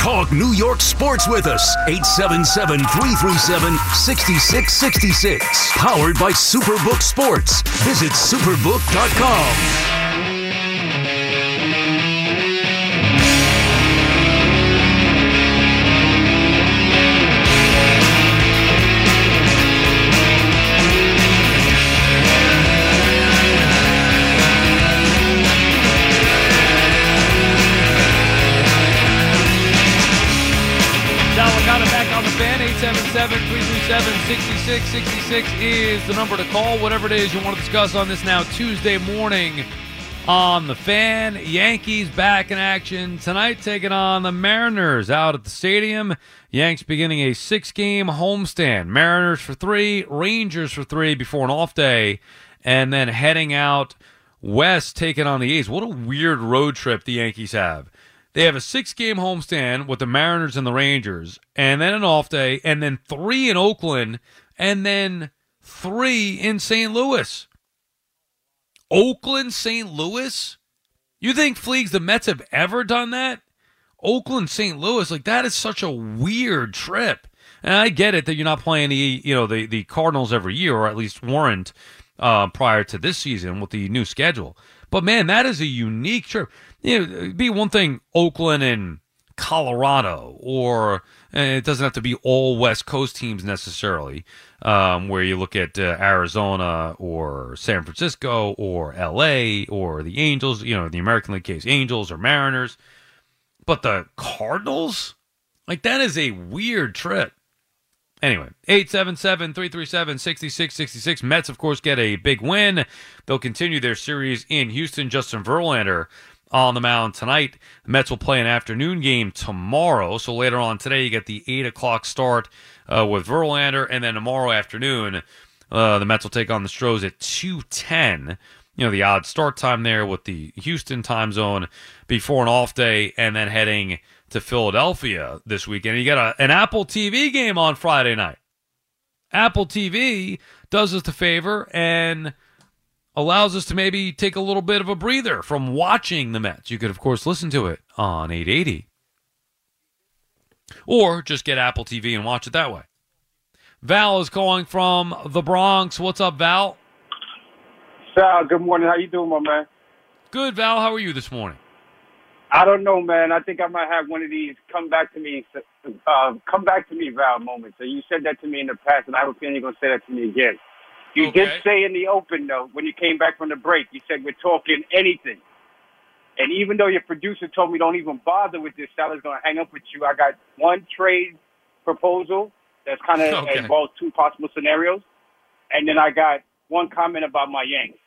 Talk New York sports with us. 877 337 6666. Powered by Superbook Sports. Visit superbook.com. 337-337-6666 is the number to call. Whatever it is you want to discuss on this now Tuesday morning on the fan. Yankees back in action tonight, taking on the Mariners out at the stadium. Yanks beginning a six-game homestand. Mariners for three, Rangers for three before an off day, and then heading out west, taking on the A's. What a weird road trip the Yankees have. They have a six game homestand with the Mariners and the Rangers, and then an off day, and then three in Oakland, and then three in St. Louis. Oakland, St. Louis? You think Fleegs, the Mets have ever done that? Oakland, St. Louis, like that is such a weird trip. And I get it that you're not playing the you know the the Cardinals every year, or at least weren't uh, prior to this season with the new schedule. But man, that is a unique trip you know, be one thing Oakland and Colorado, or it doesn't have to be all West Coast teams necessarily, um, where you look at uh, Arizona or San Francisco or LA or the Angels, you know, the American League case, Angels or Mariners. But the Cardinals? Like, that is a weird trip. Anyway, 877 337 6666. Mets, of course, get a big win. They'll continue their series in Houston. Justin Verlander on the mound tonight. The Mets will play an afternoon game tomorrow. So later on today, you get the 8 o'clock start uh, with Verlander. And then tomorrow afternoon, uh, the Mets will take on the Stros at 210. You know, the odd start time there with the Houston time zone before an off day and then heading to Philadelphia this weekend. You got a, an Apple TV game on Friday night. Apple TV does us the favor and – allows us to maybe take a little bit of a breather from watching the Mets. You could, of course, listen to it on 880. Or just get Apple TV and watch it that way. Val is calling from the Bronx. What's up, Val? Sal, good morning. How you doing, my man? Good, Val. How are you this morning? I don't know, man. I think I might have one of these come back to me, uh, come back to me, Val moments. So you said that to me in the past, and I have a feeling you're going to say that to me again. You okay. did say in the open, though, when you came back from the break, you said we're talking anything. And even though your producer told me don't even bother with this, Salah's going to hang up with you. I got one trade proposal that's kind of okay. involves two possible scenarios, and then I got one comment about my Yanks.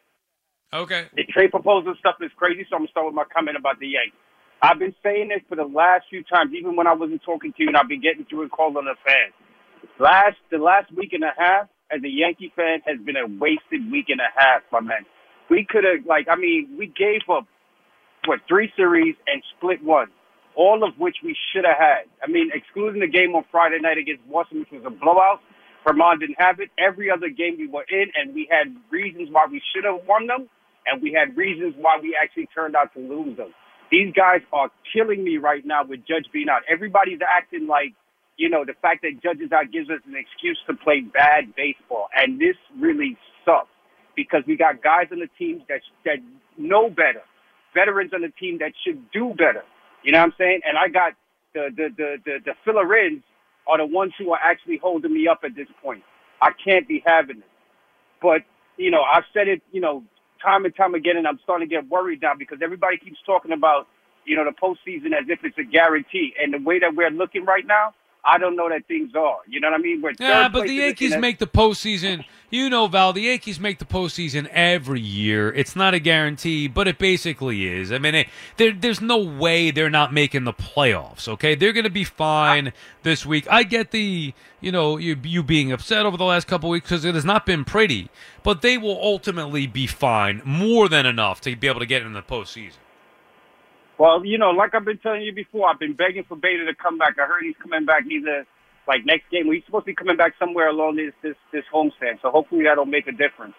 Okay. The trade proposal stuff is crazy, so I'm gonna start with my comment about the Yanks. I've been saying this for the last few times, even when I wasn't talking to you, and I've been getting through and calling the fans. Last the last week and a half, as a Yankee fan has been a wasted week and a half, my man. We could have, like, I mean, we gave up, what, three series and split one, all of which we should have had. I mean, excluding the game on Friday night against Boston, which was a blowout. Vermont didn't have it. Every other game we were in, and we had reasons why we should have won them, and we had reasons why we actually turned out to lose them. These guys are killing me right now with Judge being out. Everybody's acting like you know, the fact that judges out gives us an excuse to play bad baseball. And this really sucks because we got guys on the teams that, that know better, veterans on the team that should do better. You know what I'm saying? And I got the, the, the, the, the fill-ins are the ones who are actually holding me up at this point. I can't be having it. But, you know, I've said it, you know, time and time again, and I'm starting to get worried now because everybody keeps talking about, you know, the postseason as if it's a guarantee. And the way that we're looking right now, I don't know that things are. You know what I mean? We're yeah, but the Yankees make the postseason. You know, Val, the Yankees make the postseason every year. It's not a guarantee, but it basically is. I mean, it, there, there's no way they're not making the playoffs. Okay, they're going to be fine this week. I get the, you know, you, you being upset over the last couple weeks because it has not been pretty, but they will ultimately be fine, more than enough to be able to get in the postseason. Well, you know, like I've been telling you before, I've been begging for Bader to come back. I heard he's coming back either like next game. He's supposed to be coming back somewhere along this this this homestand. So hopefully that'll make a difference.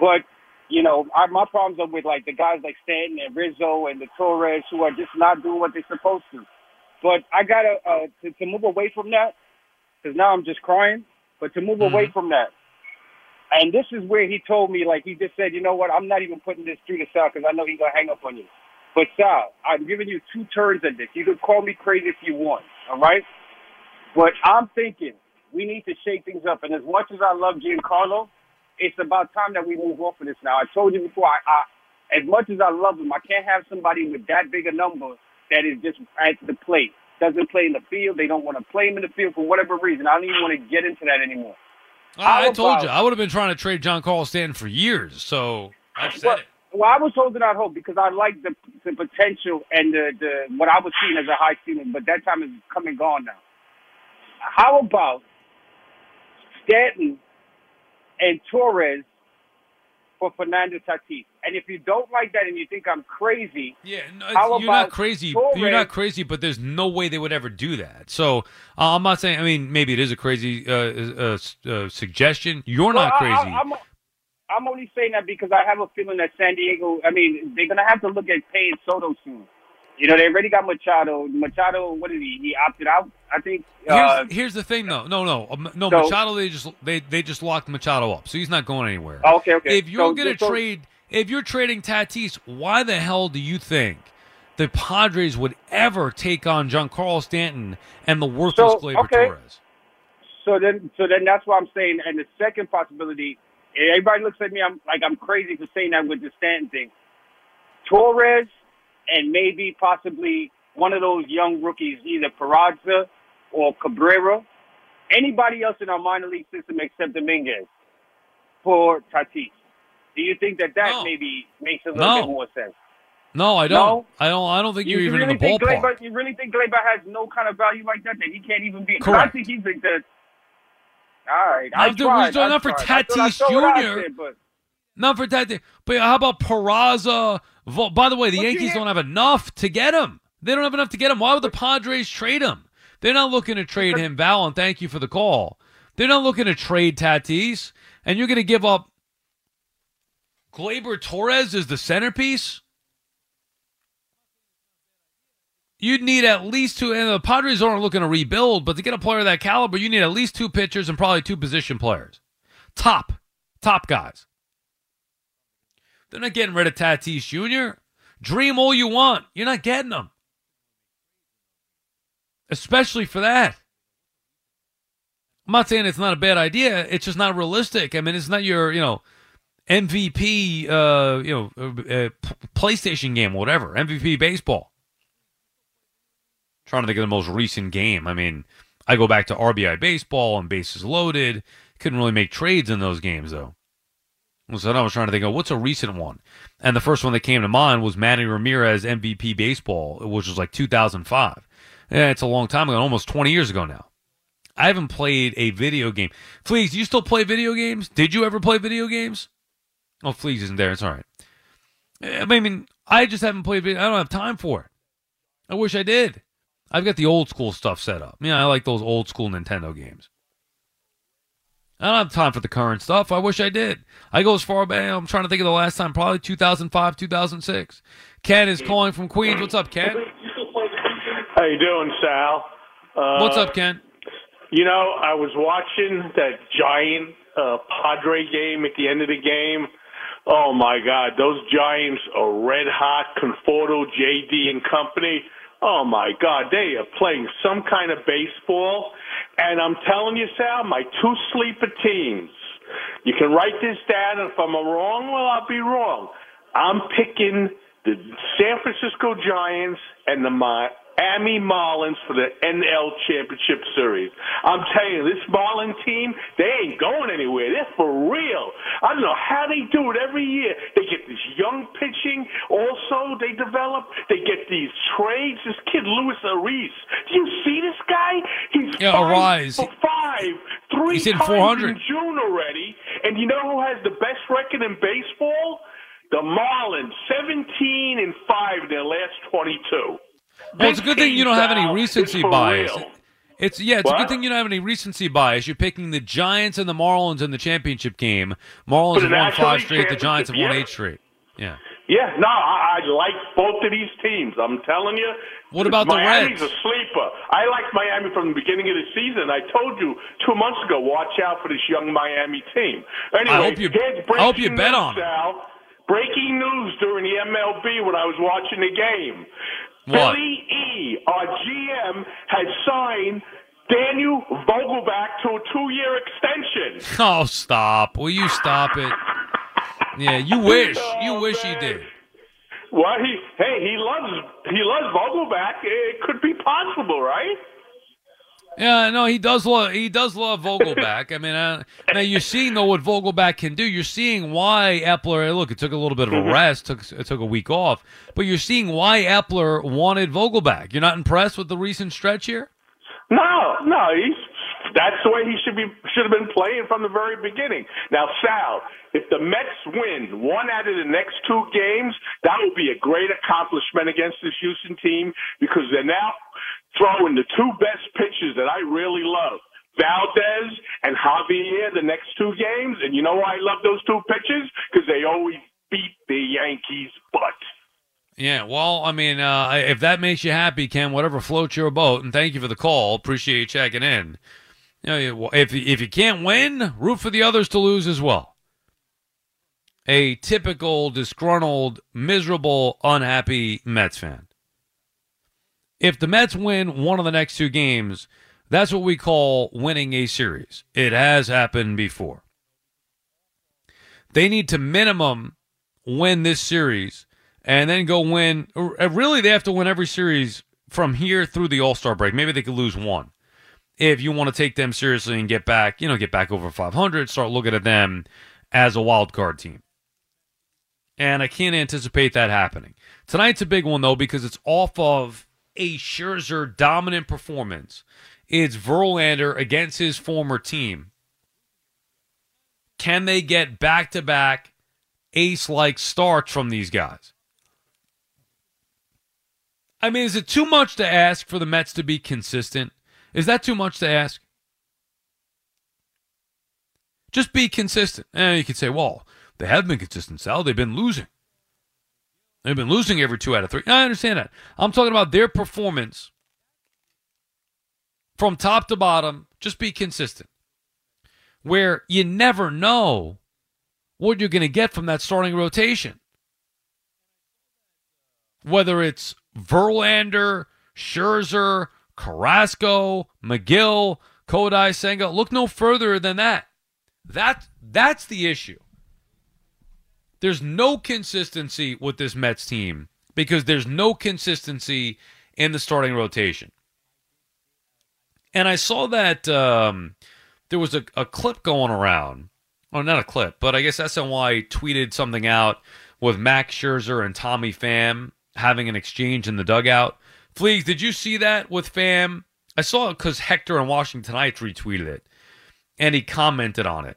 But you know, I, my problems are with like the guys like Stanton and Rizzo and the Torres who are just not doing what they're supposed to. But I gotta uh, to, to move away from that because now I'm just crying. But to move mm-hmm. away from that, and this is where he told me, like he just said, you know what, I'm not even putting this through the cell because I know he's gonna hang up on you. But Sal, I'm giving you two turns at this. You can call me crazy if you want, all right? But I'm thinking we need to shake things up. And as much as I love Giancarlo, it's about time that we move off of this now. I told you before, I, I as much as I love him, I can't have somebody with that big a number that is just at the plate. Doesn't play in the field. They don't want to play him in the field for whatever reason. I don't even want to get into that anymore. Ah, I, I told you I would have been trying to trade Giancarlo Stanton for years. So I've said it. Well, I was holding out hope because I like the the potential and the the what I was seeing as a high ceiling, but that time is come and gone now. How about Stanton and Torres for Fernando Tatis? And if you don't like that and you think I'm crazy, yeah, no, you're not crazy. Torres? You're not crazy, but there's no way they would ever do that. So uh, I'm not saying. I mean, maybe it is a crazy uh, uh, uh suggestion. You're well, not crazy. I, I'm, I'm only saying that because I have a feeling that San Diego. I mean, they're gonna have to look at paying Soto soon. You know, they already got Machado. Machado, what did he? He opted out. I think. Uh, here's, here's the thing, though. No, no, um, no. So, Machado, they just they they just locked Machado up, so he's not going anywhere. Oh, okay, okay. If you're so, gonna so, trade, if you're trading Tatis, why the hell do you think the Padres would ever take on Giancarlo Stanton and the worthless so, Gleyber okay. Torres? So then, so then that's what I'm saying. And the second possibility Everybody looks at me I'm like I'm crazy for saying that with the Stanton thing. Torres and maybe possibly one of those young rookies, either Peraza or Cabrera. Anybody else in our minor league system except Dominguez for Tatis. Do you think that that no. maybe makes a little no. bit more sense? No, I don't. No? I don't. I don't think you are even really in the ballpark. Gleyber, you really think Gleyber has no kind of value like that? That he can't even be. Correct. I think he's like the all right. I tried, not, not for Tatis Jr. but... Not for Tatis. But how about Peraza? By the way, the Yankees don't have enough to get him. They don't have enough to get him. Why would the Padres trade him? They're not looking to trade him, Val, and thank you for the call. They're not looking to trade Tatis, and you're going to give up Gleyber Torres as the centerpiece? You'd need at least two. And the Padres aren't looking to rebuild, but to get a player of that caliber, you need at least two pitchers and probably two position players. Top, top guys. They're not getting rid of Tatis Jr. Dream all you want. You're not getting them. Especially for that. I'm not saying it's not a bad idea. It's just not realistic. I mean, it's not your, you know, MVP, uh, you know, uh, uh PlayStation game, whatever, MVP baseball trying to think of the most recent game. I mean, I go back to RBI baseball and bases loaded. Couldn't really make trades in those games though. So I was trying to think of what's a recent one, and the first one that came to mind was Manny Ramirez MVP baseball, which was like 2005. Yeah, it's a long time ago, almost 20 years ago now. I haven't played a video game. Fleas, you still play video games? Did you ever play video games? Oh, Fleas isn't there. It's all right. I mean, I just haven't played video. I don't have time for it. I wish I did. I've got the old school stuff set up. Yeah, I like those old school Nintendo games. I don't have time for the current stuff. I wish I did. I go as far back. I'm trying to think of the last time, probably 2005, 2006. Ken is calling from Queens. What's up, Ken? How you doing, Sal? Uh, What's up, Ken? You know, I was watching that giant uh, Padre game at the end of the game. Oh my God, those Giants are red hot. Conforto, JD, and company. Oh my God, they are playing some kind of baseball. And I'm telling you, Sal, my two sleeper teams, You can write this down. and If I'm wrong, well, I'll be wrong. I'm picking the San Francisco Giants and the Miami Marlins for the NL Championship Series. I'm telling you, this Marlin team, they ain't going anywhere. They're for real. I don't know how they do it every year. They get this young pitching. Also, they develop. They get these trades. This kid, Luis Arraez. Do you see this guy? He's yeah, five Arraez. for five, three He's in times 400. in June already. And you know who has the best record in baseball? The Marlins, 17 and 5 in their last 22. Well, it's a good thing you don't have any recency bias. real. It's yeah, it's a good thing you don't have any recency bias. You're picking the Giants and the Marlins in the championship game. Marlins have won five straight. The Giants have won eight straight. Yeah. Yeah, no, I, I like both of these teams. I'm telling you. What about the Miami's Reds? a sleeper. I liked Miami from the beginning of the season. I told you two months ago, watch out for this young Miami team. Anyway, I hope you- I hope you bet on. Breaking news during the MLB when I was watching the game. What? Billy E, our GM, has signed Daniel Vogelbach to a two-year extension. Oh, stop! Will you stop it? Yeah, you wish. You Oh, wish he did. Well, he hey, he loves he loves Vogelbach. It could be possible, right? Yeah, no, he does love he does love Vogelbach. I mean, uh, now you're seeing though what Vogelbach can do. You're seeing why Eppler. Look, it took a little bit of a rest, took it took a week off, but you're seeing why Eppler wanted Vogelbach. You're not impressed with the recent stretch here? No, no, he's that's the way he should be should have been playing from the very beginning. Now, Sal, if the Mets win one out of the next two games, that will be a great accomplishment against this Houston team because they're now throwing the two best pitchers that I really love. Valdez and Javier the next two games. And you know why I love those two pitchers? Because they always beat the Yankees' butt. Yeah, well, I mean, uh, if that makes you happy, Ken, whatever floats your boat, and thank you for the call. Appreciate you checking in. You know, if if you can't win, root for the others to lose as well. A typical disgruntled, miserable, unhappy Mets fan. If the Mets win one of the next two games, that's what we call winning a series. It has happened before. They need to minimum win this series and then go win. uh, Really, they have to win every series from here through the All Star break. Maybe they could lose one if you want to take them seriously and get back, you know, get back over 500. Start looking at them as a wild card team. And I can't anticipate that happening. Tonight's a big one though because it's off of a Scherzer dominant performance. It's Verlander against his former team. Can they get back to back ace like starts from these guys? I mean, is it too much to ask for the Mets to be consistent? Is that too much to ask? Just be consistent. And you could say, well, they have been consistent, Sal. They've been losing. They've been losing every two out of three. I understand that. I'm talking about their performance from top to bottom. Just be consistent. Where you never know what you're going to get from that starting rotation. Whether it's Verlander, Scherzer, Carrasco, Megill, Kodai Senga, look no further than that. That that's the issue. There's no consistency with this Mets team because there's no consistency in the starting rotation. And I saw that um, there was a, a clip going around. Oh, not a clip, but I guess SNY tweeted something out with Max Scherzer and Tommy Pham having an exchange in the dugout. Fleegs, did you see that with Pham? I saw it because Hector and Washington Heights retweeted it, and he commented on it.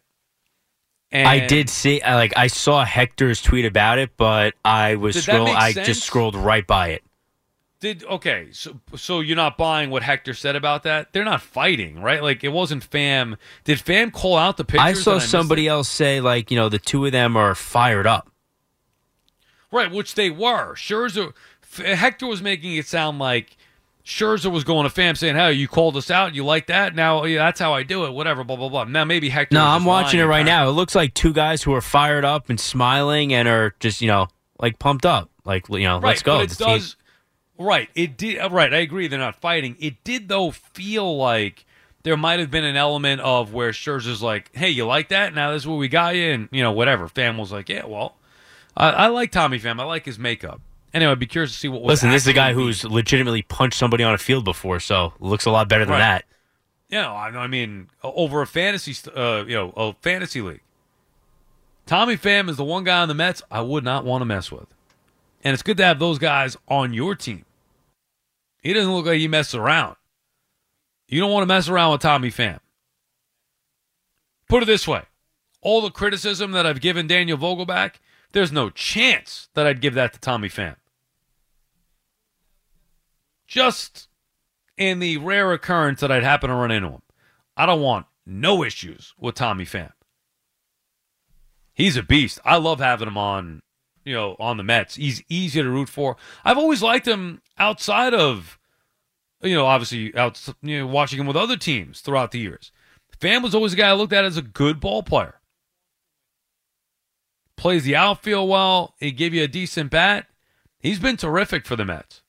And I did see, like, I saw Hector's tweet about it, but I was Did that scroll. make I sense? just scrolled right by it. Did okay, so so you're not buying what Hector said about that? They're not fighting, right? Like it wasn't Pham. Did Pham call out the pictures? I saw and missed somebody it? else say, like, you know, the two of them are fired up. right? Which they were. Scherzer, F- Hector was making it sound like Scherzer was going to Pham saying, "Hey, you called us out. You like that? Now yeah, that's how I do it. Whatever. Blah blah blah." Now maybe Hector. No, I'm watching it right now. It looks like two guys who are fired up and smiling and are just, you know, like pumped up. Like, you know, Right, let's go. It does. Right. It did. uh, Right. I agree. They're not fighting. It did though feel like there might have been an element of where Scherzer's like, "Hey, you like that? Now this is what we got you," and you know whatever. Pham was like, "Yeah, well, I, I like Tommy Pham. I like his makeup." Anyway, I'd be curious to see what. Listen, this is a guy who's legitimately punched somebody on a field before, so looks a lot better than Right. that. you know, I, I mean, over a fantasy, uh, you know, a fantasy league. Tommy Pham is the one guy on the Mets I would not want to mess with, and it's good to have those guys on your team. He doesn't look like he messes around. You don't want to mess around with Tommy Pham. Put it this way: all the criticism that I've given Daniel Vogelbach, there's no chance that I'd give that to Tommy Pham. Just in the rare occurrence that I'd happen to run into him. I don't want no issues with Tommy Pham. He's a beast. I love having him on, you know, on the Mets. He's easy to root for. I've always liked him outside of, you know, obviously out, you know, watching him with other teams throughout the years. Pham was always a guy I looked at as a good ball player. Plays the outfield well. He give you a decent bat. He's been terrific for the Mets.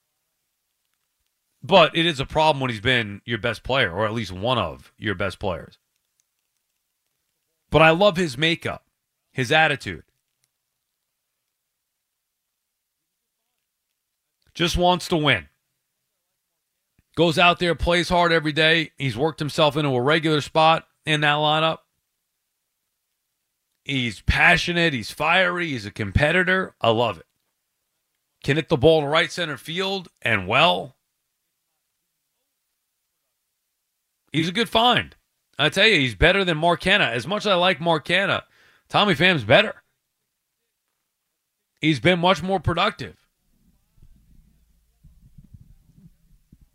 But it is a problem when he's been your best player, or at least one of your best players. But I love his makeup, his attitude. Just wants to win. Goes out there, plays hard every day. He's worked himself into a regular spot in that lineup. He's passionate. He's fiery. He's a competitor. I love it. Can hit the ball to right center field and well. He's a good find. I tell you, he's better than Mark Canha. As much as I like Mark Canha, Tommy Pham's better. He's been much more productive.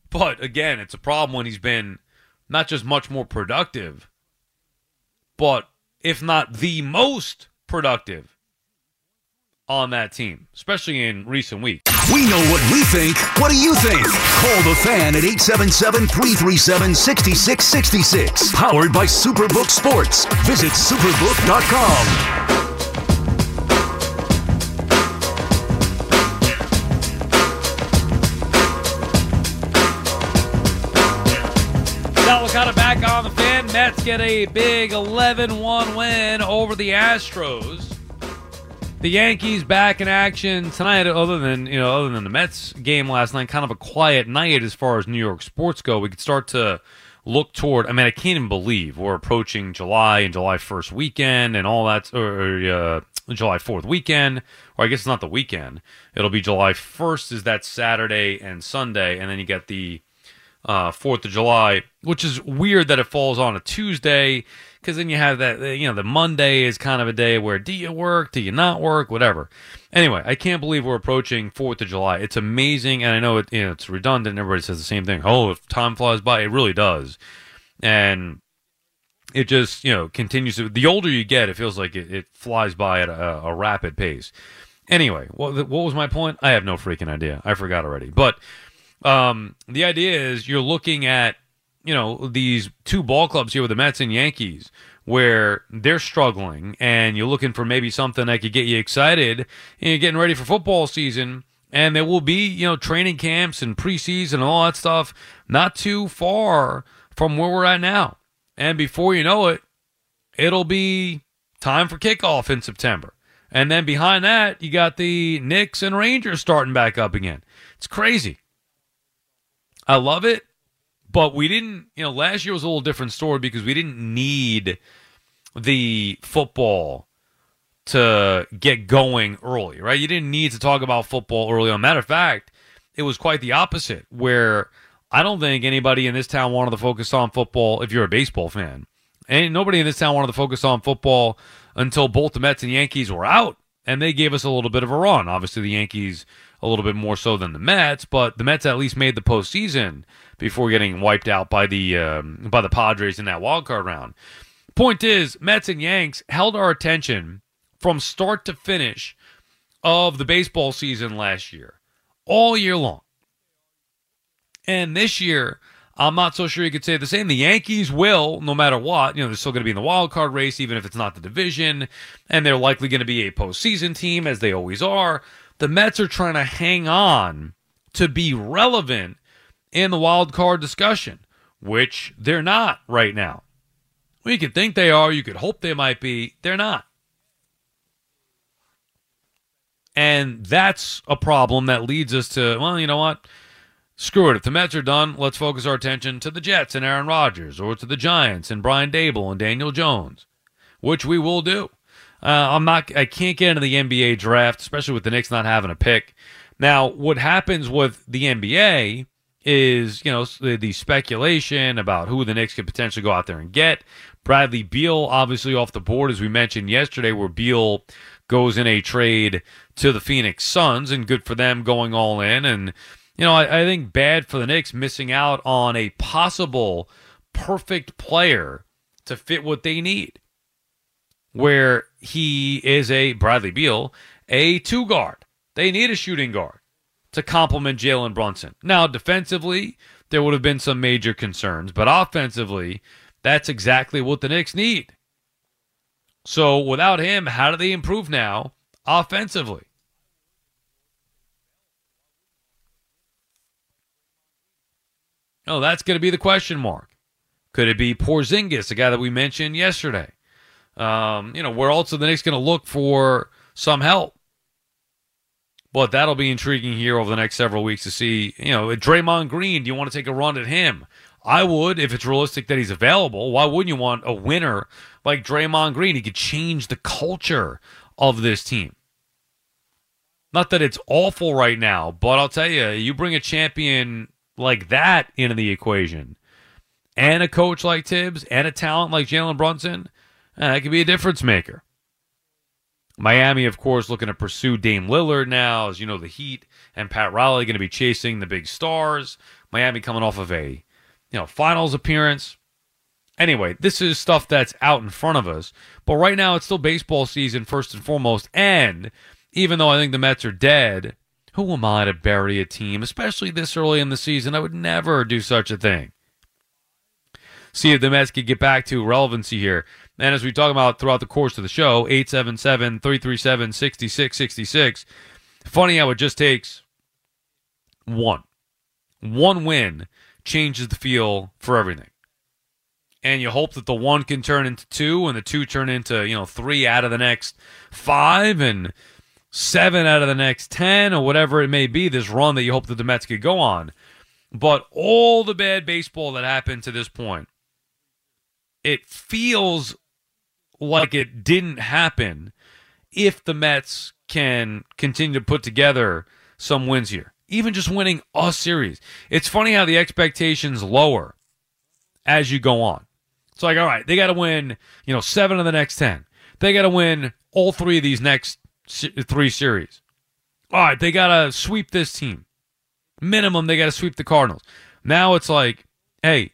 But again, it's a problem when he's been not just much more productive, but if not the most productive on that team, especially in recent weeks. We know what we think. What do you think? Call the fan at 877 337 6666. Powered by Superbook Sports. Visit superbook.com. Delicata back on the fan. Mets get a big 11 1 win over the Astros. The Yankees back in action tonight, other than you know, other than the Mets game last night, kind of a quiet night as far as New York sports go. We could start to look toward. I mean, I can't even believe we're approaching July and July first weekend and all that, or uh, July fourth weekend, or I guess it's not the weekend. It'll be July first is that Saturday and Sunday, and then you get the uh, Fourth of July, which is weird that it falls on a Tuesday because then you have that you know the Monday is kind of a day where do you work, do you not work, whatever. Anyway, I can't believe we're approaching Fourth of July. It's amazing, and I know it you know it's redundant. Everybody says the same thing. Oh, if time flies by, it really does, and it just you know continues to. The older you get, it feels like it, it flies by at a, a rapid pace. Anyway, what what was my point? I have no freaking idea. I forgot already, but. Um, the idea is you're looking at, you know, these two ball clubs here with the Mets and Yankees where they're struggling and you're looking for maybe something that could get you excited and you're getting ready for football season. And there will be, you know, training camps and preseason and all that stuff not too far from where we're at now. And before you know it, it'll be time for kickoff in September. And then behind that, you got the Knicks and Rangers starting back up again. It's crazy. I love it, but we didn't, you know, last year was a little different story because we didn't need the football to get going early, right? You didn't need to talk about football early on. Matter of fact, it was quite the opposite, where I don't think anybody in this town wanted to focus on football if you're a baseball fan. And nobody in this town wanted to focus on football until both the Mets and Yankees were out. And they gave us a little bit of a run. Obviously, the Yankees a little bit more so than the Mets, but the Mets at least made the postseason before getting wiped out by the um, by the Padres in that wild card round. Point is, Mets and Yanks held our attention from start to finish of the baseball season last year, all year long. And this year, I'm not so sure you could say the same. The Yankees will, no matter what, you know, they're still going to be in the wild card race, even if it's not the division, and they're likely going to be a postseason team, as they always are. The Mets are trying to hang on to be relevant in the wild card discussion. which they're not right now. Well, you could think they are, you could hope they might be, they're not. And that's a problem that leads us to, well, you know what? Screw it. If the Mets are done, let's focus our attention to the Jets and Aaron Rodgers, or to the Giants and Brian Daboll and Daniel Jones, which we will do. Uh, I'm not. I can't get into the NBA draft, especially with the Knicks not having a pick. Now, what happens with the NBA is, you know, the, the speculation about who the Knicks could potentially go out there and get. Bradley Beal, obviously off the board, as we mentioned yesterday, where Beal goes in a trade to the Phoenix Suns, and good for them going all in. And you know, I, I think bad for the Knicks missing out on a possible perfect player to fit what they need. Where he is a Bradley Beal, a two guard. They need a shooting guard to complement Jalen Brunson. Now, defensively, there would have been some major concerns, but offensively, that's exactly what the Knicks need. So without him, how do they improve now offensively? Oh, that's going to be the question mark. Could it be Porzingis, the guy that we mentioned yesterday? Um, you know, where also the Knicks going to look for some help. But that'll be intriguing here over the next several weeks to see. You know, Draymond Green, do you want to take a run at him? I would if it's realistic that he's available. Why wouldn't you want a winner like Draymond Green? He could change the culture of this team. Not that it's awful right now, but I'll tell you, you bring a champion like that into the equation, and a coach like Thibs and a talent like Jalen Brunson, that could be a difference maker. Miami, of course, looking to pursue Dame Lillard now. As you know, the Heat and Pat Riley going to be chasing the big stars. Miami coming off of a you know finals appearance. Anyway, this is stuff that's out in front of us. But right now, it's still baseball season first and foremost. And even though I think the Mets are dead, who am I to bury a team, especially this early in the season? I would never do such a thing. See if the Mets could get back to relevancy here. And as we talk about throughout the course of the show, 877 337 6666. Funny how it just takes one. One win changes the feel for everything. And you hope that the one can turn into two and the two turn into, you know, three out of the next five and seven out of the next 10 or whatever it may be, this run that you hope that the Mets could go on. But all the bad baseball that happened to this point, it feels like it didn't happen if the Mets can continue to put together some wins here. Even just winning a series. It's funny how the expectations lower as you go on. It's like, all right, they got to win, you know, seven of the next 10. They got to win all three of these next three series. All right, they got to sweep this team. Minimum, they got to sweep the Cardinals. Now it's like, hey,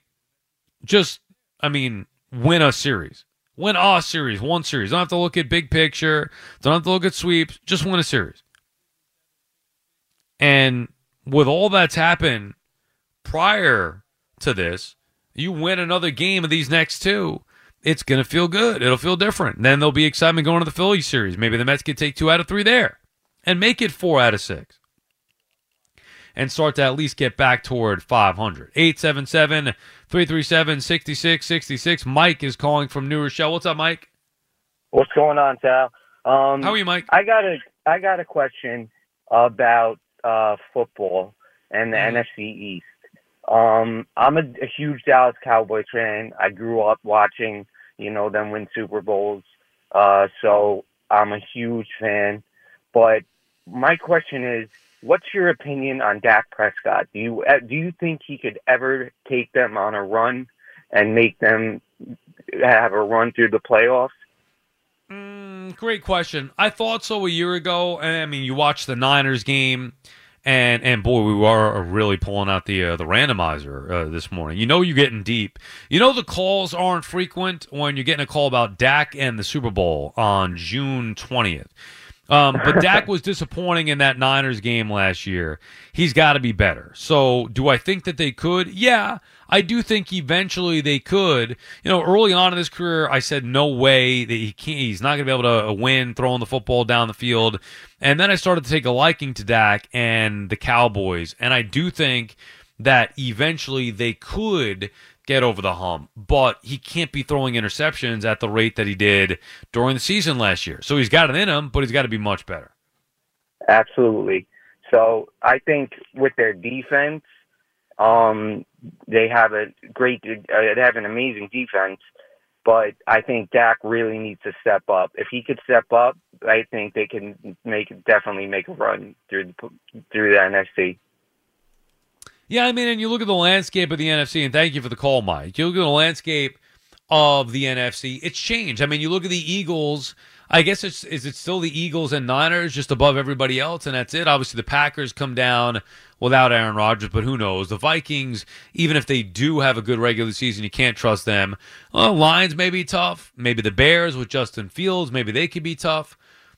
just, I mean, win a series. Win a series, one series. Don't have to look at big picture. Don't have to look at sweeps. Just win a series. And with all that's happened prior to this, you win another game of these next two, it's going to feel good. It'll feel different. Then there'll be excitement going to the Philly series. Maybe the Mets could take two out of three there and make it four out of six and start to at least get back toward 500. 877 337 6666. Mike is calling from New Rochelle. What's up, Mike? What's going on, Sal? Um, How are you, Mike? I got a I got a question about uh, football and the Mhm. NFC East. Um, I'm a, a huge Dallas Cowboys fan. I grew up watching, you know, them win Super Bowls. Uh, so I'm a huge fan. But my question is, what's your opinion on Dak Prescott? Do you uh, do you think he could ever take them on a run and make them have a run through the playoffs? Mm, great question. I thought so a year ago. I mean, you watched the Niners game, and and boy, we were really pulling out the uh, the randomizer uh, this morning. You know, you're getting deep. You know, the calls aren't frequent when you're getting a call about Dak and the Super Bowl on June twentieth. Um, but Dak was disappointing in that Niners game last year. He's got to be better. So, do I think that they could? Yeah, I do think eventually they could. You know, early on in his career, I said no way that he can't. He's not going to be able to uh, win throwing the football down the field. And then I started to take a liking to Dak and the Cowboys, and I do think that eventually they could get over the hump, but he can't be throwing interceptions at the rate that he did during the season last year. So he's got it in him, but he's got to be much better. Absolutely. So I think with their defense, um, they have a great, uh, they have an amazing defense. But I think Dak really needs to step up. If he could step up, I think they can make definitely make a run through through the NFC. Yeah, I mean, and you look at the landscape of the NFC, and thank you for the call, Mike. You look at the landscape of the NFC, it's changed. I mean, you look at the Eagles. I guess it's is it still the Eagles and Niners just above everybody else, and that's it. Obviously, the Packers come down without Aaron Rodgers, but who knows? The Vikings, even if they do have a good regular season, you can't trust them. Well, Lions may be tough. Maybe the Bears with Justin Fields, maybe they could be tough.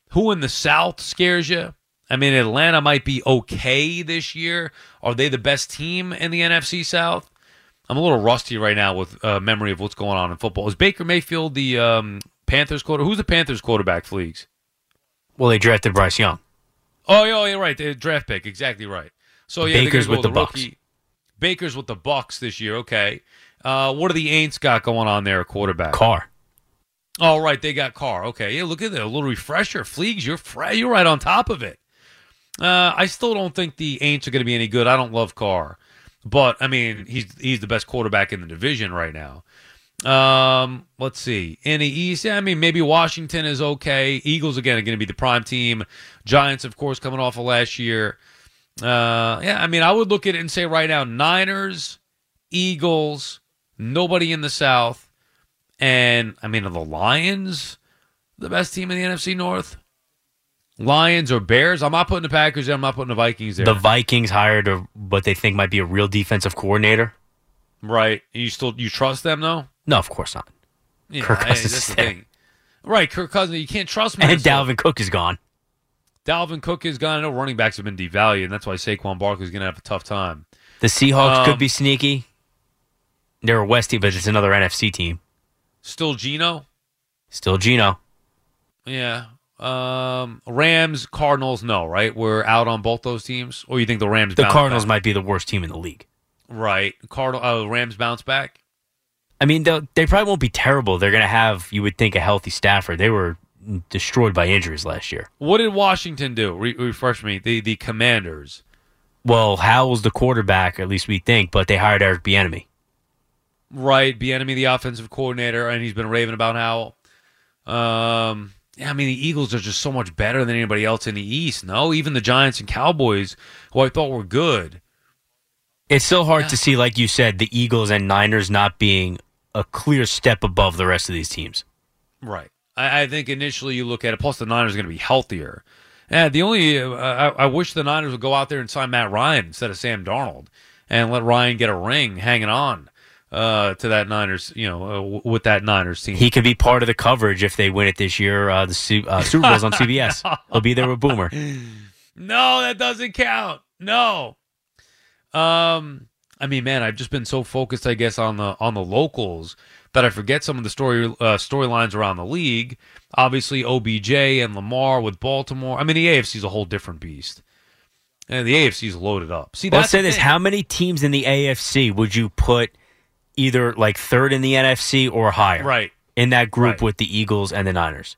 Who in the South scares you? I mean, Atlanta might be okay this year. Are they the best team in the NFC South? I'm a little rusty right now with uh, memory of what's going on in football. Is Baker Mayfield the um, Panthers quarter? Who's the Panthers quarterback, Fleegs? Well, they drafted Bryce Young. Oh, yeah, yeah right. The draft pick, exactly right. So yeah, Baker's with the, the Bucs. Baker's with the Bucs this year. Okay. Uh, what do the Aints got going on there? Quarterback Carr. Oh, right, they got Carr. Okay, yeah. Look at that, a little refresher. Fleegs, you're fra- you're right on top of it. Uh, I still don't think the Aints are going to be any good. I don't love Carr, but I mean he's he's the best quarterback in the division right now. Um, let's see. In the East, I mean maybe Washington is okay. Eagles again are going to be the prime team. Giants, of course, coming off of last year. Uh, yeah, I mean I would look at it and say right now Niners, Eagles, nobody in the South, and I mean are the Lions the best team in the NFC North? Lions or Bears. I'm not putting the Packers there. I'm not putting the Vikings there. The Vikings hired a, what they think might be a real defensive coordinator. Right. You still you trust them though? No, of course not. Yeah, Kirk Cousins that's the thing. Right, Kirk Cousins. You can't trust me. And Dalvin Cook is gone. Dalvin Cook is gone. I know running backs have been devalued, and that's why Saquon Barkley is going to have a tough time. The Seahawks um, could be sneaky. They're a Westie, but it's another NFC team. Still Geno. Still Geno. Yeah. Um, Rams, Cardinals, no, right? We're out on both those teams, or you think the Rams? The Cardinals back? might be the worst team in the league, right? Cardinal, uh, Rams bounce back. I mean, they probably won't be terrible. They're going to have, you would think, a healthy Stafford. They were destroyed by injuries last year. What did Washington do? Re- refresh me. The the Commanders. Well, Howell's the quarterback, at least we think, but they hired Eric Bieniemy. Right, Bieniemy, the offensive coordinator, and he's been raving about Howell. Um, yeah, I mean, the Eagles are just so much better than anybody else in the East. No, even the Giants and Cowboys, who I thought were good. It's so hard yeah. to see, like you said, the Eagles and Niners not being a clear step above the rest of these teams. Right. I, I think initially you look at it, plus the Niners are going to be healthier. And the only, uh, I, I wish the Niners would go out there and sign Matt Ryan instead of Sam Darnold and let Ryan get a ring hanging on uh, to that Niners, you know, uh, with that Niners team. He could be part of the coverage if they win it this year. Uh, the uh, Super Bowl's on CBS. He'll be there with Boomer. No, that doesn't count. No. Um, I mean, man, I've just been so focused, I guess, on the on the locals that I forget some of the story uh, storylines around the league. Obviously, OBJ and Lamar with Baltimore. I mean, the AFC is a whole different beast. And the AFC is loaded up. See, let's say this: How many teams in the AFC would you put either like third in the NFC or higher. Right. In that group right. with the Eagles and the Niners.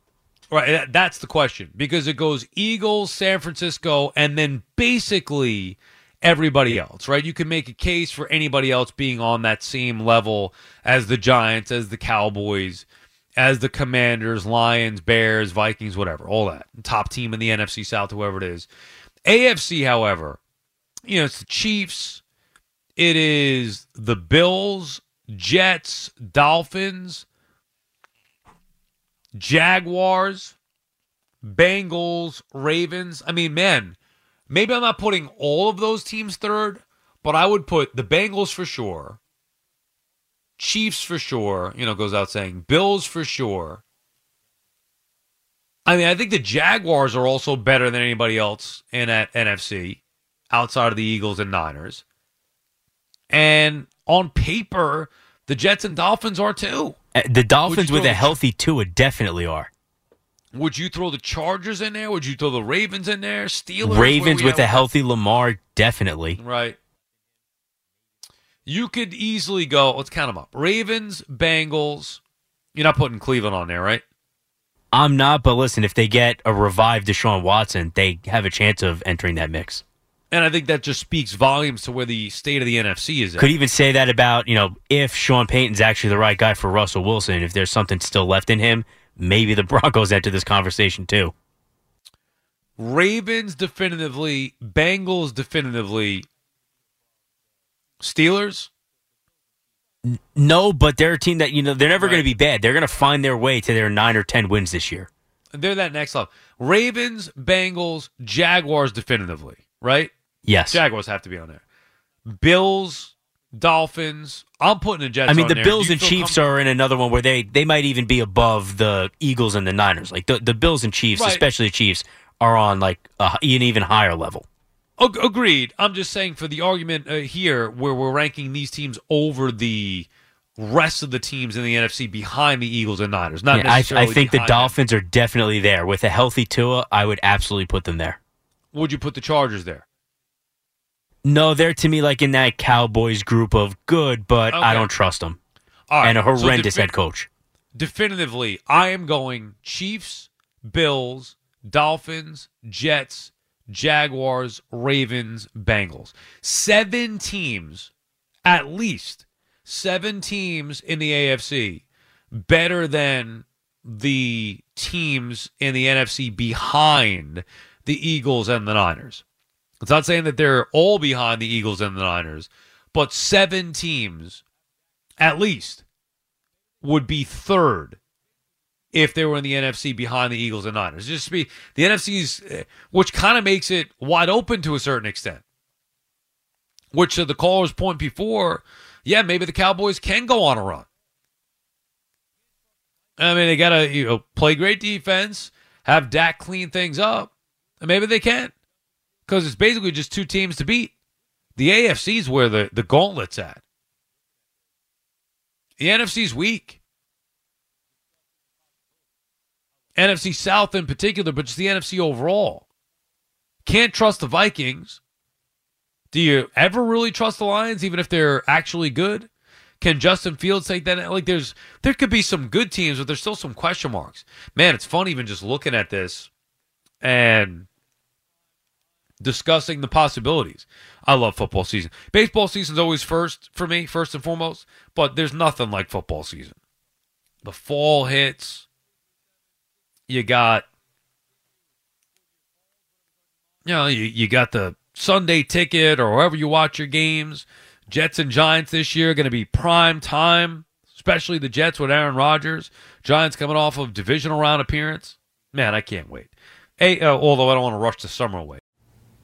Right. That's the question because it goes Eagles, San Francisco, and then basically everybody else, right? You can make a case for anybody else being on that same level as the Giants, as the Cowboys, as the Commanders, Lions, Bears, Vikings, whatever, all that. Top team in the NFC South, whoever it is. AFC, however, you know, it's the Chiefs, it is the Bills, Jets, Dolphins, Jaguars, Bengals, Ravens. I mean, man, maybe I'm not putting all of those teams third, but I would put the Bengals for sure, Chiefs for sure, you know, goes out saying, Bills for sure. I mean, I think the Jaguars are also better than anybody else in at NFC outside of the Eagles and Niners. And on paper, the Jets and Dolphins are too. Uh, the Dolphins with a healthy Tua definitely are. Would you throw the Chargers in there? Would you throw the Ravens in there? Steelers. Ravens with a healthy Lamar, definitely. Right. you could easily go. Let's count them up: Ravens, Bengals. You're not putting Cleveland on there, right? I'm not, but listen, if they get a revived Deshaun Watson, they have a chance of entering that mix. And I think that just speaks volumes to where the state of the NFC is at. Could even say that about, you know, if Sean Payton's actually the right guy for Russell Wilson, if there's something still left in him, maybe the Broncos enter this conversation too. Ravens definitively, Bengals definitively, Steelers. No, but they're a team that you know they're never right. going to be bad. They're going to find their way to their nine or ten wins this year. They're that next level. Ravens, Bengals, Jaguars definitively, right? Yes, Jaguars have to be on there. Bills, Dolphins. I'm putting the Jets. I mean, the there. Bills and Chiefs are in another one where they they might even be above the Eagles and the Niners. Like the the Bills and Chiefs, right. especially the Chiefs, are on like a, an even higher level. Agreed. I'm just saying for the argument uh, here, where we're ranking these teams over the rest of the teams in the NFC behind the Eagles and Niners. Not yeah, necessarily. I, I think the Dolphins them. are definitely there with a healthy Tua. I would absolutely put them there. Would you put the Chargers there? No, they're to me like in that Cowboys group of good, but okay. I don't trust them. and a horrendous so head coach. Definitively, I am going Chiefs, Bills, Dolphins, Jets, Jaguars, Ravens, Bengals. Seven teams, at least seven teams in the AFC, better than the teams in the NFC behind the Eagles and the Niners. It's not saying that they're all behind the Eagles and the Niners, but seven teams, at least, would be third if they were in the NFC behind the Eagles and Niners. Just be the NFC's, eh, which kind of makes it wide open to a certain extent. Which to the caller's point before, yeah, maybe the Cowboys can go on a run. I mean, they got to you know play great defense, have Dak clean things up, and maybe they can, because it's basically just two teams to beat. The AFC's where the the gauntlet's at. The NFC's weak. NFC South in particular, but just the NFC overall. Can't trust the Vikings. Do you ever really trust the Lions, even if they're actually good? Can Justin Fields take that? Like, there's there could be some good teams, but there's still some question marks. Man, it's fun even just looking at this and discussing the possibilities. I love football season. Baseball season's always first for me, first and foremost, but there's nothing like football season. The fall hits you got you know you, you got the Sunday ticket or wherever you watch your games. Jets and Giants this year going to be prime time, especially the Jets with Aaron Rodgers. Giants coming off of divisional round appearance. Man, I can't wait. Hey, uh, although I don't want to rush the summer away.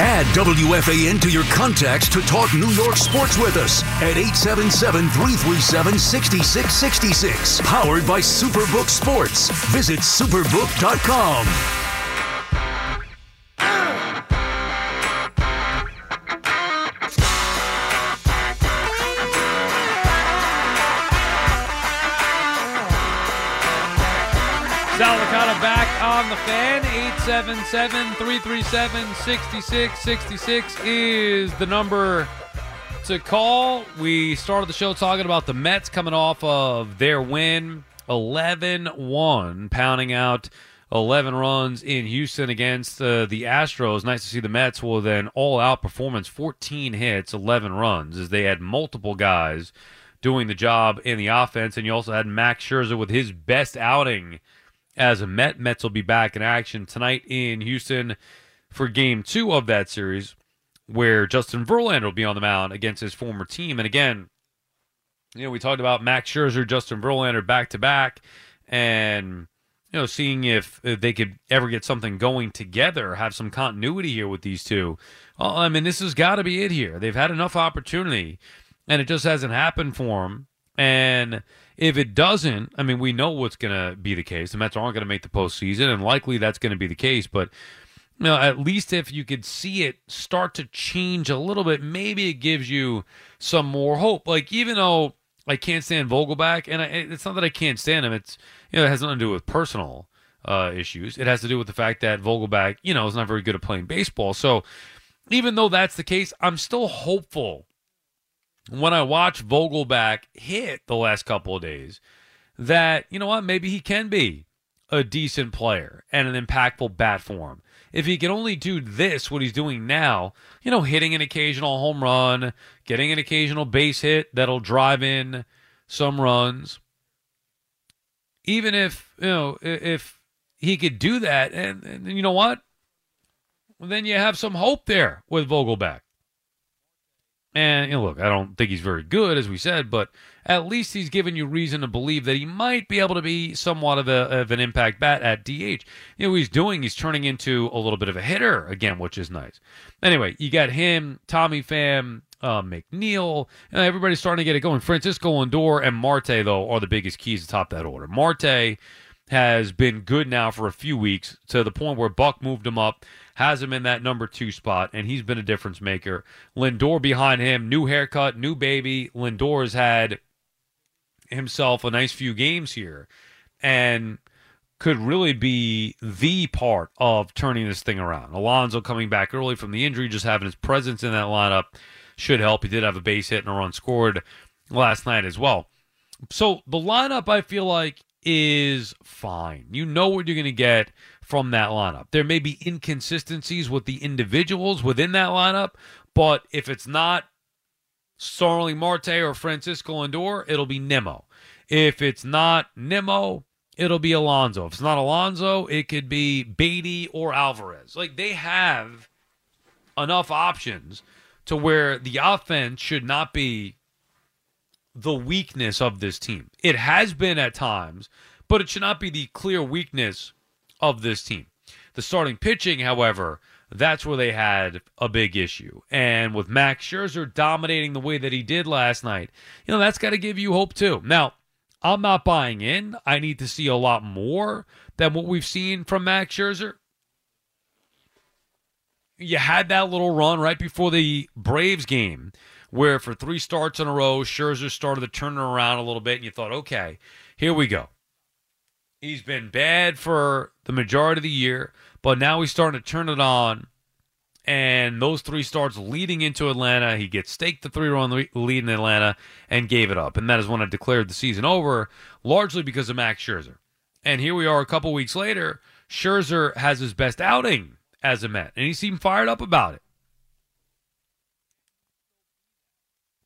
Add WFAN to your contacts to talk New York sports with us at 877-337-6666. Powered by Superbook Sports. Visit superbook.com. on the fan. 877 337 6666 is the number to call. We started the show talking about the Mets coming off of their win 11 1, pounding out 11 runs in Houston against uh, the Astros. Nice to see the Mets will then all out performance 14 hits, 11 runs, as they had multiple guys doing the job in the offense. And you also had Max Scherzer with his best outing as a Met. Mets will be back in action tonight in Houston for game two of that series, where Justin Verlander will be on the mound against his former team. And again, you know, we talked about Max Scherzer, Justin Verlander back to back, and you know, seeing if, they could ever get something going together, have some continuity here with these two. Well, I mean, this has got to be it here. They've had enough opportunity, and it just hasn't happened for them. And if it doesn't, I mean, we know what's going to be the case. The Mets aren't going to make the postseason, and likely that's going to be the case. But you know, at least if you could see it start to change a little bit, maybe it gives you some more hope. Like even though I can't stand Vogelbach, and I, it's not that I can't stand him. It's you know it has nothing to do with personal uh, issues. It has to do with the fact that Vogelbach, you know, is not very good at playing baseball. So even though that's the case, I'm still hopeful when I watch Vogelbach hit the last couple of days that you know what maybe he can be a decent player and an impactful bat for him. If he can only do this, what he's doing now, you know, hitting an occasional home run, getting an occasional base hit that'll drive in some runs. Even if, you know, if he could do that, and, and you know what? Then you have some hope there with Vogelbach. And you know, look, I don't think he's very good, as we said, but at least he's given you reason to believe that he might be able to be somewhat of, a, of an impact bat at DH. You know, what he's doing, he's turning into a little bit of a hitter again, which is nice. Anyway, you got him, Tommy Pham, uh, McNeil, and everybody's starting to get it going. Francisco Lindor and Marte, though, are the biggest keys to top that order. Marte has been good now for a few weeks to the point where Buck moved him up has him in that number two spot, and he's been a difference maker. Lindor behind him, new haircut, new baby. Lindor has had himself a nice few games here, and could really be the part of turning this thing around. Alonso coming back early from the injury, just having his presence in that lineup should help. He did have a base hit and a run scored last night as well. So the lineup, I feel like, is fine. You know what you're going to get from that lineup. There may be inconsistencies with the individuals within that lineup, but if it's not Starling Marte or Francisco Lindor, it'll be Nimmo. If it's not Nimmo, it'll be Alonso. If it's not Alonso, it could be Baty or Alvarez. Like they have enough options to where the offense should not be the weakness of this team. It has been at times, but it should not be the clear weakness of this team. The starting pitching, however, that's where they had a big issue. And with Max Scherzer dominating the way that he did last night, you know, that's got to give you hope too. Now, I'm not buying in. I need to see a lot more than what we've seen from Max Scherzer. You had that little run right before the Braves game where for three starts in a row, Scherzer started to turn around a little bit, and you thought, okay, here we go. He's been bad for the majority of the year, but now he's starting to turn it on. And those three starts leading into Atlanta, he gets staked the three run lead in Atlanta and gave it up. And that is when I declared the season over, largely because of Max Scherzer. And here we are a couple weeks later. Scherzer has his best outing as a Met, and he seemed fired up about it.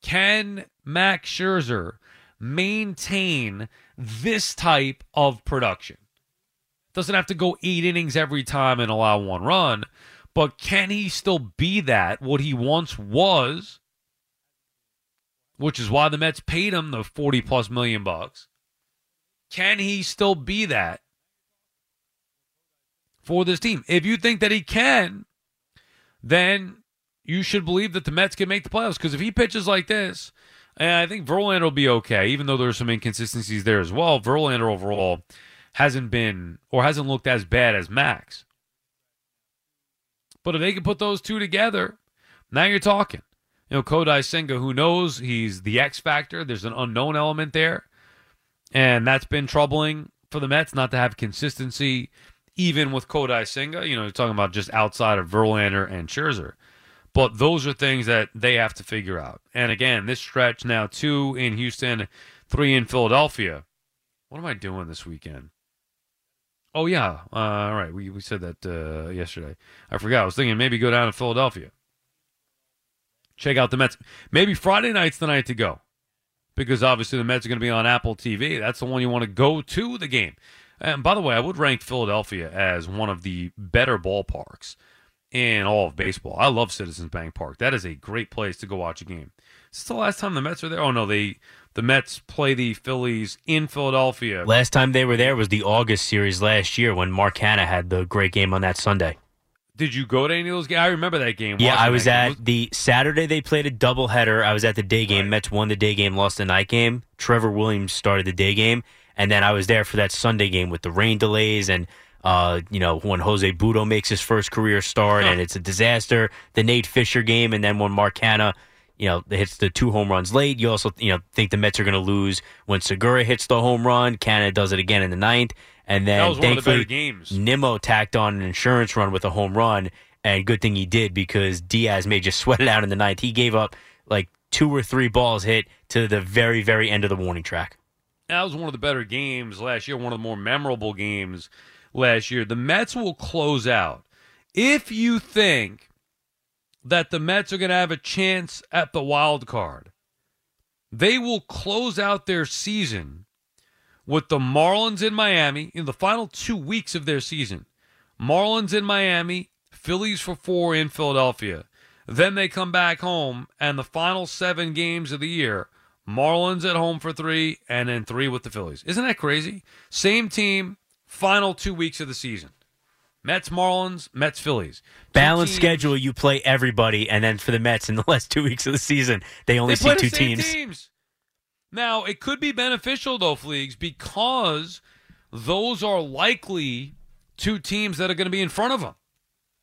Can Max Scherzer maintain this type of production. Doesn't have to go eight innings every time and allow one run, but can he still be that, what he once was? Which is why the Mets paid him the 40 plus million bucks. Can he still be that for this team? If you think that he can, then you should believe that the Mets can make the playoffs. Because if he pitches like this, and I think Verlander will be okay, even though there's some inconsistencies there as well. Verlander overall hasn't been or hasn't looked as bad as Max. But if they can put those two together, now you're talking. You know, Kodai Senga, who knows he's the X factor. There's an unknown element there. And that's been troubling for the Mets not to have consistency, even with Kodai Senga. You know, you're talking about just outside of Verlander and Scherzer. But those are things that they have to figure out. And again, this stretch now two in Houston, three in Philadelphia. What am I doing this weekend? Oh yeah, uh, all right. We we said that uh, yesterday. I forgot. I was thinking maybe go down to Philadelphia. Check out the Mets. Maybe Friday night's the night to go, because obviously the Mets are going to be on Apple TV. That's the one you want to go to the game. And by the way, I would rank Philadelphia as one of the better ballparks in all of baseball. I love Citizens Bank Park. That is a great place to go watch a game. Is this the last time the Mets are there? Oh no, they the Mets play the Phillies in Philadelphia. Last time they were there was the August series last year when Mark Canha had the great game on that Sunday. Did you go to any of those games? I remember that game. Yeah, I was at was- the Saturday they played a doubleheader. I was at the day game. Right. Mets won the day game, lost the night game. Trevor Williams started the day game, and then I was there for that Sunday game with the rain delays and uh, you know, when Jose Butto makes his first career start and it's a disaster, the Nate Fisher game, and then when Mark Canha, you know, hits the two home runs late. You also, you know, think the Mets are going to lose when Segura hits the home run. Canha does it again in the ninth. And then thankfully, the games. Nimmo tacked on an insurance run with a home run. And good thing he did because Diaz may just sweat it out in the ninth. He gave up like two or three balls hit to the very, very end of the warning track. That was one of the better games last year, one of the more memorable games last year. The Mets will close out. If you think that the Mets are going to have a chance at the wild card, they will close out their season with the Marlins in Miami in the final two weeks of their season. Marlins in Miami, Phillies for four in Philadelphia. Then they come back home, and the final seven games of the year, Marlins at home for three, and then three with the Phillies. Isn't that crazy? Same team, final two weeks of the season. Mets, Marlins, Mets, Phillies. Balanced schedule. You play everybody, and then for the Mets in the last two weeks of the season, they only they see two teams. teams. Now it could be beneficial though, Fleegs, because those are likely two teams that are going to be in front of them.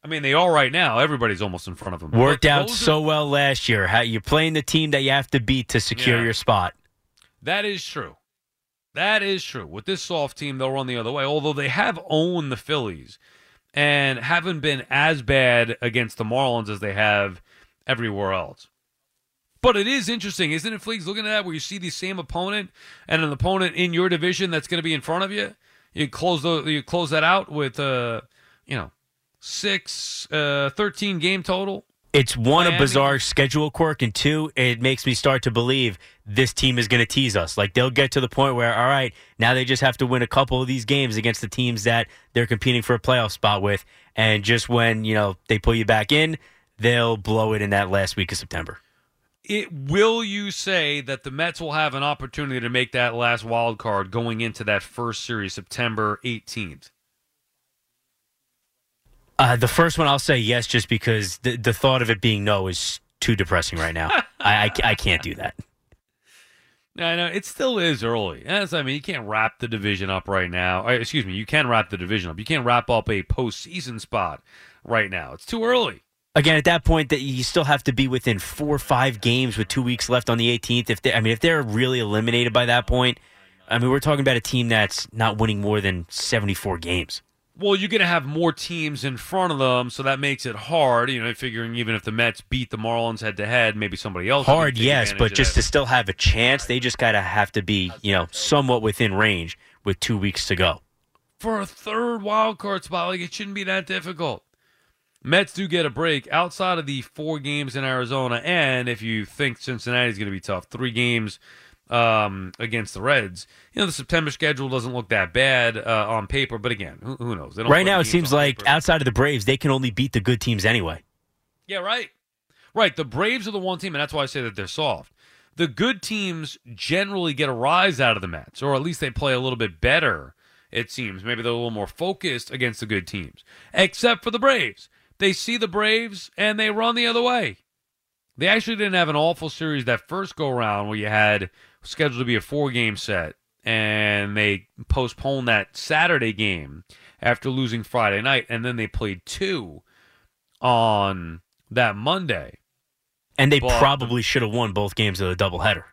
I mean, they are right now. Everybody's almost in front of them. Worked out so are... well last year. How you're playing the team that you have to beat to secure yeah. your spot. That is true. That is true. With this soft team, they'll run the other way. Although they have owned the Phillies and haven't been as bad against the Marlins as they have everywhere else. But it is interesting, isn't it, Fleeks? Looking at that, where you see the same opponent and an opponent in your division that's going to be in front of you. You close the you close that out with uh, you know, six, uh, 13 game total. It's one Miami. a bizarre schedule quirk, and two, it makes me start to believe this team is going to tease us. Like they'll get to the point where, all right, now they just have to win a couple of these games against the teams that they're competing for a playoff spot with, and just when you know they pull you back in, they'll blow it in that last week of September. It will you say that the Mets will have an opportunity to make that last wild card going into that first series, September eighteenth? Uh, the first one, I'll say yes, just because the, the thought of it being no is too depressing right now. I, I, I, can't do that. No, I know it still is early. As I mean, you can't wrap the division up right now. Uh, excuse me, you can wrap the division up. You can't wrap up a postseason spot right now. It's too early. Again, at that point, that you still have to be within four or five games with two weeks left on the 18th. If they, I mean, if they're really eliminated by that point, I mean, we're talking about a team that's not winning more than 74 games. Well, you're going to have more teams in front of them, so that makes it hard. You know, figuring even if the Mets beat the Marlins head to head, maybe somebody else. Hard, yes, but just to still have a chance, they just got to have to be, you know, somewhat within range with two weeks to go. For a third wild card spot, like it shouldn't be that difficult. Mets do get a break outside of the four games in Arizona, and if you think Cincinnati's going to be tough, three games um, against the Reds. You know, the September schedule doesn't look that bad uh, on paper, but again, who, who knows? Right now, it seems like paper. outside of the Braves, they can only beat the good teams anyway. Yeah, right. Right. The Braves are the one team, and that's why I say that they're soft. The good teams generally get a rise out of the Mets, or at least they play a little bit better, it seems. Maybe they're a little more focused against the good teams, except for the Braves. They see the Braves and they run the other way. They actually didn't have an awful series that first go around where you had scheduled to be a four game set, and they postponed that Saturday game after losing Friday night, and then they played two on that Monday. And they but, probably should have won both games of the doubleheader.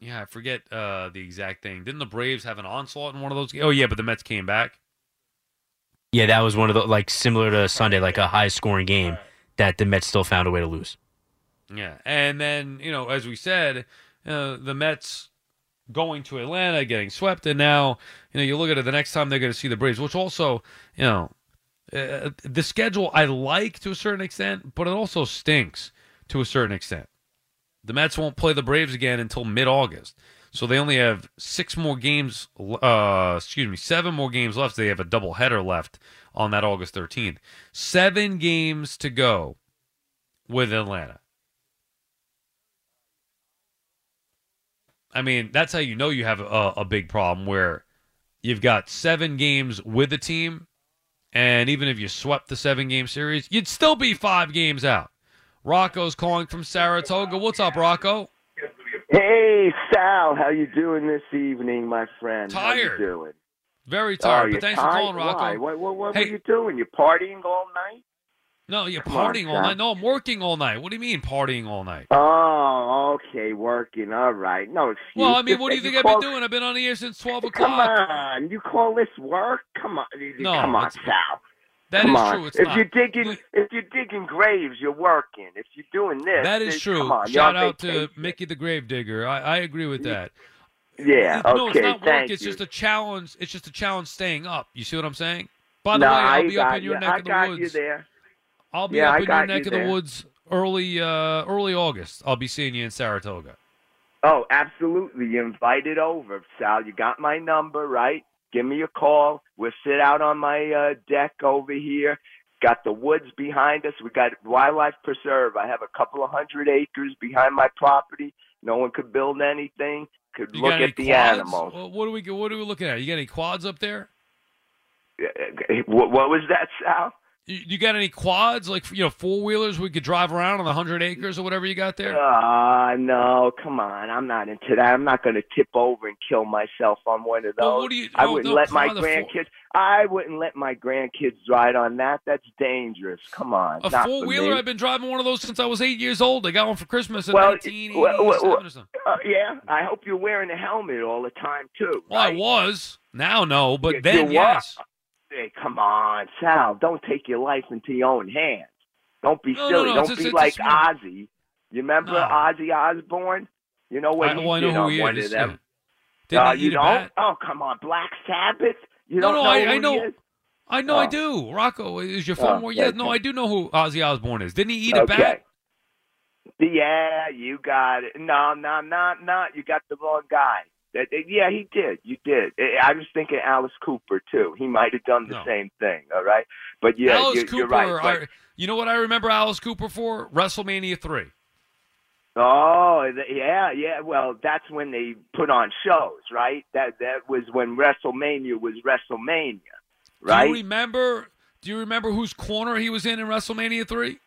Yeah, I forget uh, the exact thing. Didn't the Braves have an onslaught in one of those? games? Oh yeah, but the Mets came back. Yeah, that was one of the like similar to Sunday, like a high scoring game that the Mets still found a way to lose. Yeah, and then you know, as we said, uh, the Mets going to Atlanta, getting swept, and now you know you look at it the next time they're going to see the Braves, which also you know uh, the schedule I like to a certain extent, but it also stinks to a certain extent. The Mets won't play the Braves again until mid-August, so they only have six more games. Uh, excuse me, seven more games left. They have a doubleheader left on that August 13th. Seven games to go with Atlanta. I mean, that's how you know you have a, a big problem where you've got seven games with the team, and even if you swept the seven game series, you'd still be five games out. Rocco's calling from Saratoga. What's up, Rocco? Hey Sal, how you doing this evening, my friend? How Tired. you doing? Very Oh, tired, you're but thanks tired? for calling, Rocco. Why? What, what, what Hey. were you doing? You partying all night? No, you're Come on, partying all night. No, I'm working all night. What do you mean partying all night? Oh, okay, working. All right, no excuse. Well, I mean, what do you think I've call- been doing? I've been on the air since 12 o'clock. Come on, you call this work? Come on, No, come on, it's- Sal. That come is on. true. It's if not. you're digging, if you're digging graves, you're working. If you're doing this, That is true. Come on, Shout out to. Mickey the Gravedigger. I, I agree with that. Yeah. It- no, okay. it's not work. It's you. just a challenge. It's just a challenge staying up. You see what I'm saying? By the no, way, I'll I be up in your you. neck I of the got woods. you there. I'll be Yeah, up I in your neck you of the there. woods early uh early August. I'll be seeing you in Saratoga. Oh, absolutely. You invited over, Sal. You got my number, right? Give me a call. We'll sit out on my uh, deck over here. Got the woods behind us. We got wildlife preserve. I have a couple of hundred acres behind my property. No one could build anything. Could You look at the quads? animals. Well, What are we what are we looking at? You got any quads up there? What, what was that, Sal? You, got any quads like you know four wheelers we could drive around on the hundred acres or whatever you got there? Ah, no, come on. I'm not into that. I'm not going to tip over and kill myself on one of those. You- I oh, wouldn't no, let my four- grandkids. I wouldn't let my grandkids ride on that. That's dangerous. Come on. A four wheeler. I've been driving one of those since I was eight years old. I got one for Christmas in Well, 1987 well, well, or something. Uh, yeah, I hope you're wearing a helmet all the time too. Well, I was. Now, no, but You- then, you were? Hey, come on, Sal. Don't take your life into your own hands. Don't be No, no, silly. no, Don't it's- be it's like Ozzy. You remember No. Ozzy Osbourne? You know what I, he well, I did know who on he one is. of them. yeah. Didn't Uh, he you eat a don't? bat? Oh, come on, Black Sabbath. You No, don't no, know I- I know. I know I Oh. do. Rocco, is your Oh, phone more? Yeah, okay. no, I do know who Ozzy Osbourne is. Didn't he eat a okay. bat? Yeah, you got it. No, no, no, no. You got the wrong guy. Yeah, he did. You did. I was thinking Alice Cooper too. He might have done the No. same thing. All right, but yeah, Alice you're, Cooper. you're right. I, you know what I remember Alice Cooper for? WrestleMania 3. Oh, yeah, yeah. Well, that's when they put on shows, right? That that was when WrestleMania was WrestleMania, Do right? you remember? Do you remember whose corner he was in in WrestleMania 3?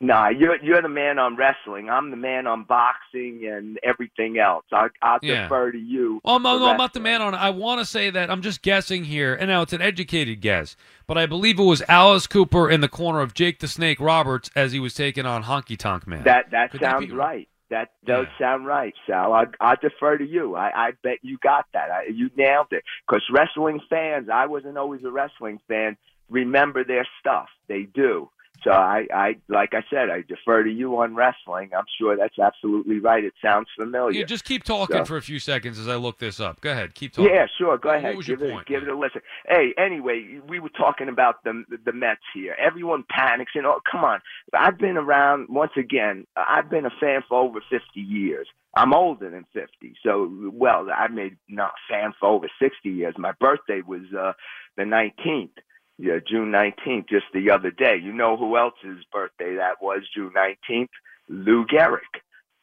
Nah, you're you're the man on wrestling. I'm the man on boxing and everything else. I, I'll Yeah. defer to you. Well, I'm, no, I'm not the man on. I want to say that I'm just guessing here, and now it's an educated guess, but I believe it was Alice Cooper in the corner of Jake the Snake Roberts as he was taking on Honky Tonk Man. That that Could that sounds be- right. That does Yeah. sound right, Sal. I I defer to you. I I bet you got that. I, you nailed it. Because wrestling fans, I wasn't always a wrestling fan. Remember their stuff. They do. So I, I, like I said, I defer to you on wrestling. I'm sure that's absolutely right. It sounds familiar. Yeah, just keep talking So- for a few seconds as I look this up. Go ahead, keep talking. Yeah, sure. Go What ahead. give it, point, give man? it a listen. Hey, anyway, we were talking about the the Mets here. Everyone panics and oh, come on. I've been around once again. I've been a fan for over fifty years. I'm older than fifty, so well, I made not fan for over sixty years. My birthday was uh the nineteenth. Yeah, June nineteenth, just the other day. You know who else's birthday that was? June nineteenth, Lou Gehrig.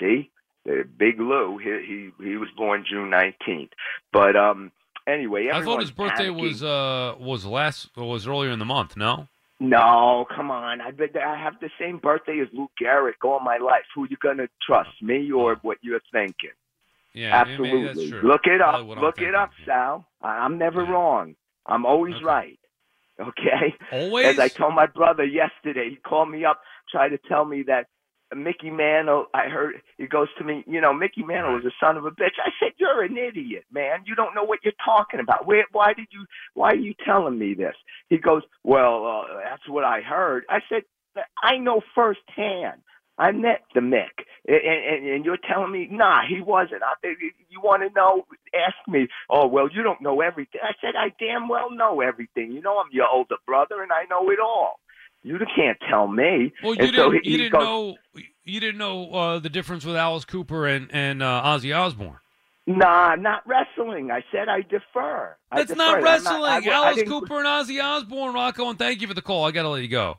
See, the big Lou. He he he was born June nineteenth. But um, anyway, I thought his birthday panicking. was uh was last was earlier in the month. No. No, come on. I bet I have the same birthday as Lou Gehrig all my life. Who you gonna trust, me or what you're thinking? Yeah, Absolutely. Look it up. Look it up, Sal. I- I'm never Yeah. wrong. I'm always Okay. right. Okay. Always. As I told my brother yesterday, he called me up, tried to tell me that Mickey Mantle. I heard he goes to me, you know, Mickey Mantle was a son of a bitch. I said, "You're an idiot, man. You don't know what you're talking about. Where, why did you? Why are you telling me this?" He goes, "Well, uh, that's what I heard." I said, "I know firsthand. I met the Mick, and, and, and you're telling me, nah, he wasn't. I, you want to know? Ask me. Oh, well, you don't know everything. I said, I damn well know everything. You know, I'm your older brother, and I know it all. You can't tell me. Well, you and didn't, so he, you didn't goes, know you didn't know uh, the difference with Alice Cooper and and uh, Ozzy Osbourne. Nah, not wrestling. I said I defer. I That's defer. not wrestling. I- I Alice didn't- Cooper and Ozzy Osbourne, Rocco, and thank you for the call. I got to let you go.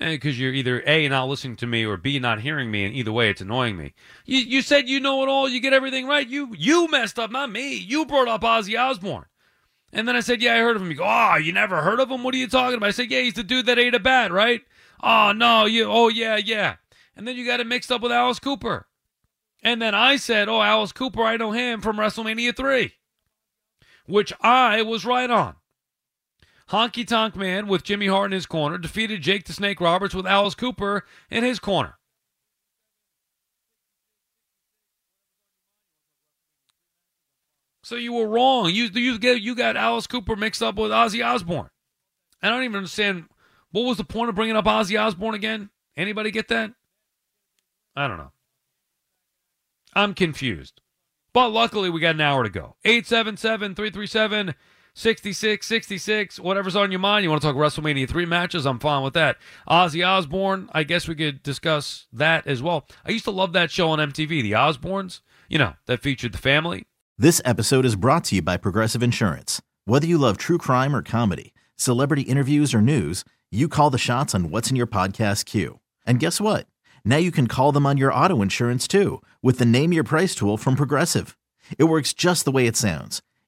Eh, because you're either A, not listening to me, or B, not hearing me, and either way, it's annoying me. You, you said you know it all, you get everything right. You you messed up, not me. You brought up Ozzy Osbourne. And then I said, yeah, I heard of him. You go, oh, you never heard of him? What are you talking about? I said, yeah, he's the dude that ate a bat, right? Oh, no, you, oh, yeah, yeah. And then you got it mixed up with Alice Cooper. And then I said, oh, Alice Cooper, I know him from WrestleMania 3, which I was right on. Honky Tonk Man with Jimmy Hart in his corner defeated Jake the Snake Roberts with Alice Cooper in his corner. So you were wrong. You you get you got Alice Cooper mixed up with Ozzy Osbourne. I don't even understand what was the point of bringing up Ozzy Osbourne again. Anybody get that? I don't know. I'm confused. But luckily, we got an hour to go. 877 337 6666. Whatever's on your mind. You want to talk WrestleMania 3 matches? I'm fine with that. Ozzy Osbourne, I guess we could discuss that as well. I used to love that show on MTV, The Osbournes, you know, that featured the family. This episode is brought to you by Progressive Insurance. Whether you love true crime or comedy, celebrity interviews or news, you call the shots on what's in your podcast queue. And guess what? Now you can call them on your auto insurance too with the Name Your Price tool from Progressive. It works just the way it sounds.